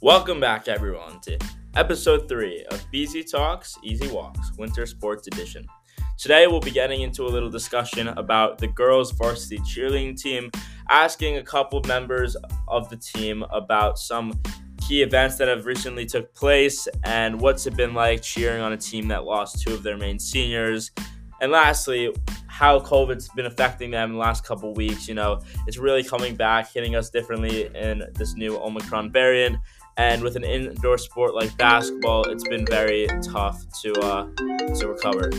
Welcome back, everyone, to episode three of BZ Talks Easy Walks Winter Sports Edition. Today, we'll be getting into a little discussion about the girls' varsity cheerleading team, asking a couple members of the team about some key events that have recently took place and what's it been like cheering on a team that lost two of their main seniors. And lastly, how COVID's been affecting them in the last couple weeks. You know, it's really coming back, hitting us differently in this new Omicron variant. And with an indoor sport like basketball, it's been very tough to uh, to recover.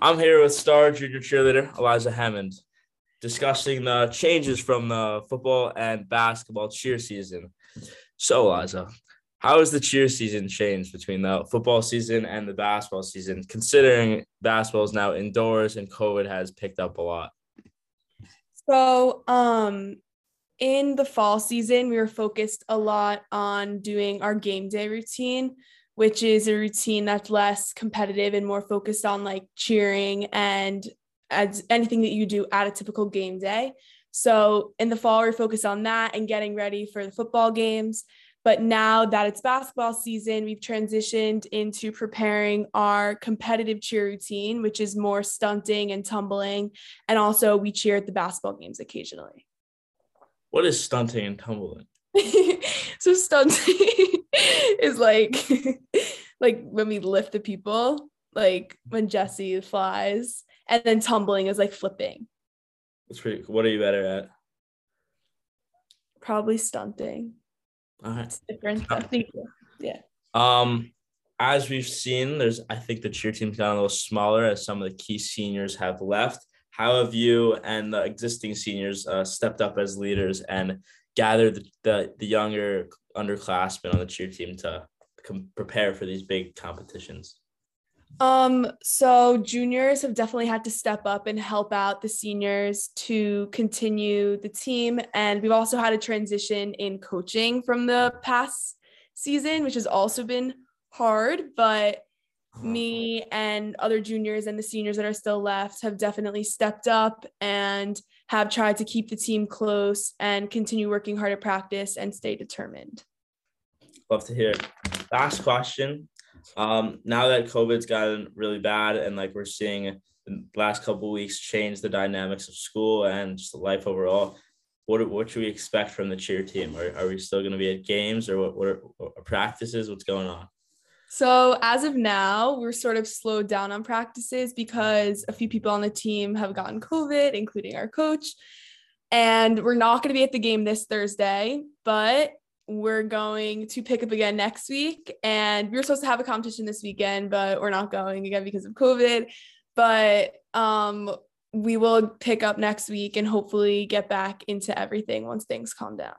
I'm here with star junior cheerleader Eliza Hammond, discussing the changes from the football and basketball cheer season. So, Eliza, how has the cheer season changed between the football season and the basketball season, considering basketball is now indoors and COVID has picked up a lot? So, um, in the fall season, we were focused a lot on doing our game day routine, which is a routine that's less competitive and more focused on like cheering and as anything that you do at a typical game day. So in the fall, we're focused on that and getting ready for the football games. But now that it's basketball season, we've transitioned into preparing our competitive cheer routine, which is more stunting and tumbling. And also, we cheer at the basketball games occasionally. What is stunting and tumbling? so stunting is like like when we lift the people, like when Jesse flies, and then tumbling is like flipping. That's pretty cool. What are you better at? Probably stunting. All right. It's different. Though. Thank you. Yeah. Um, as we've seen, there's I think the cheer team's gotten a little smaller as some of the key seniors have left. How have you and the existing seniors uh, stepped up as leaders and gathered the, the, the younger underclassmen on the cheer team to com- prepare for these big competitions? Um, so juniors have definitely had to step up and help out the seniors to continue the team. And we've also had a transition in coaching from the past season, which has also been hard, but me and other juniors and the seniors that are still left have definitely stepped up and have tried to keep the team close and continue working hard at practice and stay determined. Love to hear. Last question. Um, now that COVID's gotten really bad and like we're seeing the last couple weeks change the dynamics of school and just life overall, what what should we expect from the cheer team? Are, are we still going to be at games or what, what are, what are practices? What's going on? So, as of now, we're sort of slowed down on practices because a few people on the team have gotten COVID, including our coach. And we're not going to be at the game this Thursday, but we're going to pick up again next week. And we were supposed to have a competition this weekend, but we're not going again because of COVID. But um, we will pick up next week and hopefully get back into everything once things calm down.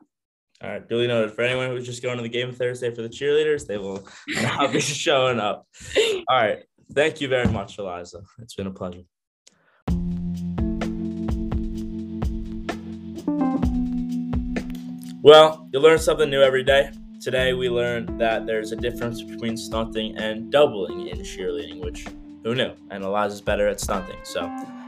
All right, duly noted. For anyone who's just going to the game Thursday for the cheerleaders, they will not be showing up. All right. Thank you very much, Eliza. It's been a pleasure. Well, you learn something new every day. Today, we learned that there's a difference between stunting and doubling in cheerleading, which who knew? And Eliza's better at stunting. So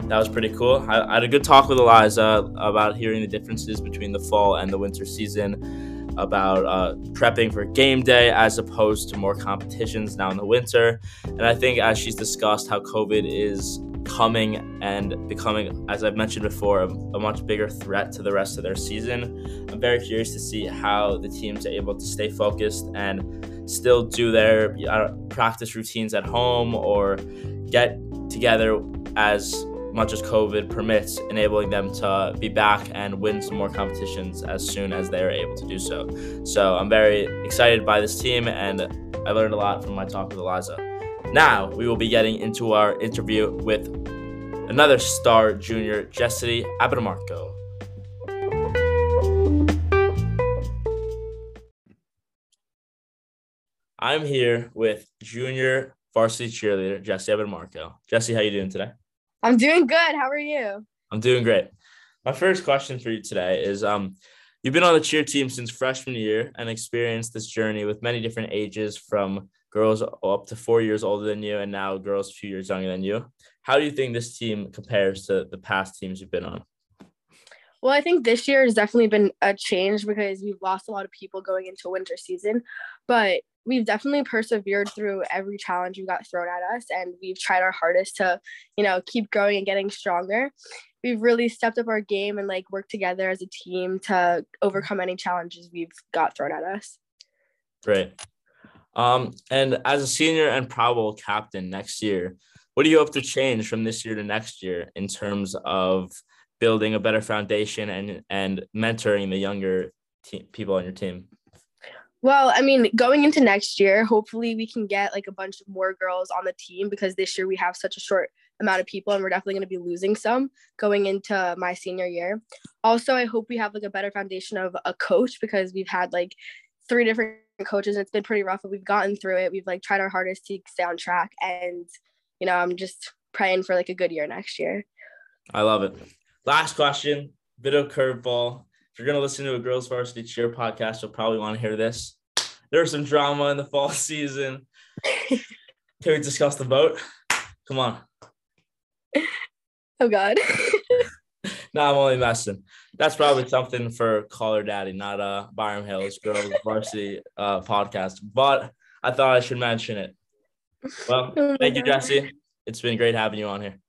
that was pretty cool. I, I, had a good talk with Eliza about hearing the differences between the fall and the winter season, about uh, prepping for game day as opposed to more competitions now in the winter. And I think as she's discussed how COVID is coming and becoming, as I've mentioned before, a, a much bigger threat to the rest of their season, I'm very curious to see how the teams are able to stay focused and still do their uh, practice routines at home or get together as much as COVID permits, enabling them to be back and win some more competitions as soon as they are able to do so. So I'm very excited by this team, and I learned a lot from my talk with Eliza. Now we will be getting into our interview with another star junior, Jessie Abramarco. I'm here with junior varsity cheerleader Jesse Abramarco. Jesse, how you doing today? I'm doing good. How are you? I'm doing great. My first question for you today is um, you've been on the cheer team since freshman year and experienced this journey with many different ages from girls up to four years older than you and now girls a few years younger than you. How do you think this team compares to the past teams you've been on? Well, I think this year has definitely been a change because we've lost a lot of people going into winter season, but we've definitely persevered through every challenge we got thrown at us and we've tried our hardest to, you know, keep growing and getting stronger. We've really stepped up our game and like worked together as a team to overcome any challenges we've got thrown at us. Great. Um, and as a senior and probable captain next year, what do you hope to change from this year to next year in terms of building a better foundation and and mentoring the younger te- people on your team? Well, I mean, going into next year, hopefully we can get like a bunch of more girls on the team because this year we have such a short amount of people and we're definitely going to be losing some going into my senior year. Also, I hope we have like a better foundation of a coach because we've had like three different coaches it's been pretty rough, but we've gotten through it. We've like tried our hardest to stay on track and you know, I'm just praying for like a good year next year. I love it. Last question, bit of curveball. If you're gonna listen to a girls varsity cheer podcast, you'll probably want to hear this. There's some drama in the fall season. Can we discuss the vote? Come on. Oh God. no, I'm only messing. That's probably something for Call Her Daddy, not a Byram Hills Girls Varsity uh, podcast. But I thought I should mention it. Well, oh thank you, Jesse. It's been great having you on here.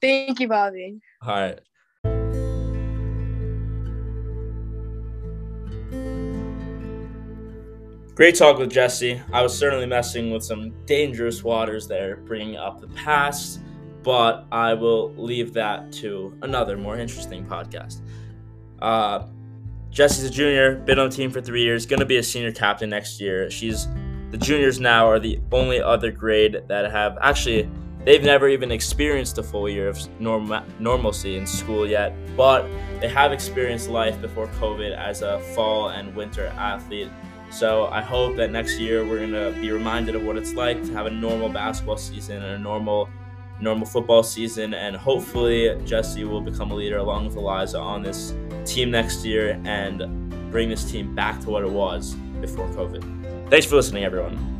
Thank you, Bobby. All right. Great talk with Jesse. I was certainly messing with some dangerous waters there, bringing up the past, but I will leave that to another more interesting podcast. Uh, Jessie's a junior, been on the team for three years, going to be a senior captain next year. She's the juniors now are the only other grade that have actually they've never even experienced a full year of norm- normalcy in school yet, but they have experienced life before COVID as a fall and winter athlete so I hope that next year we're gonna be reminded of what it's like to have a normal basketball season and a normal normal football season and hopefully Jesse will become a leader along with Eliza on this team next year and bring this team back to what it was before COVID. Thanks for listening everyone.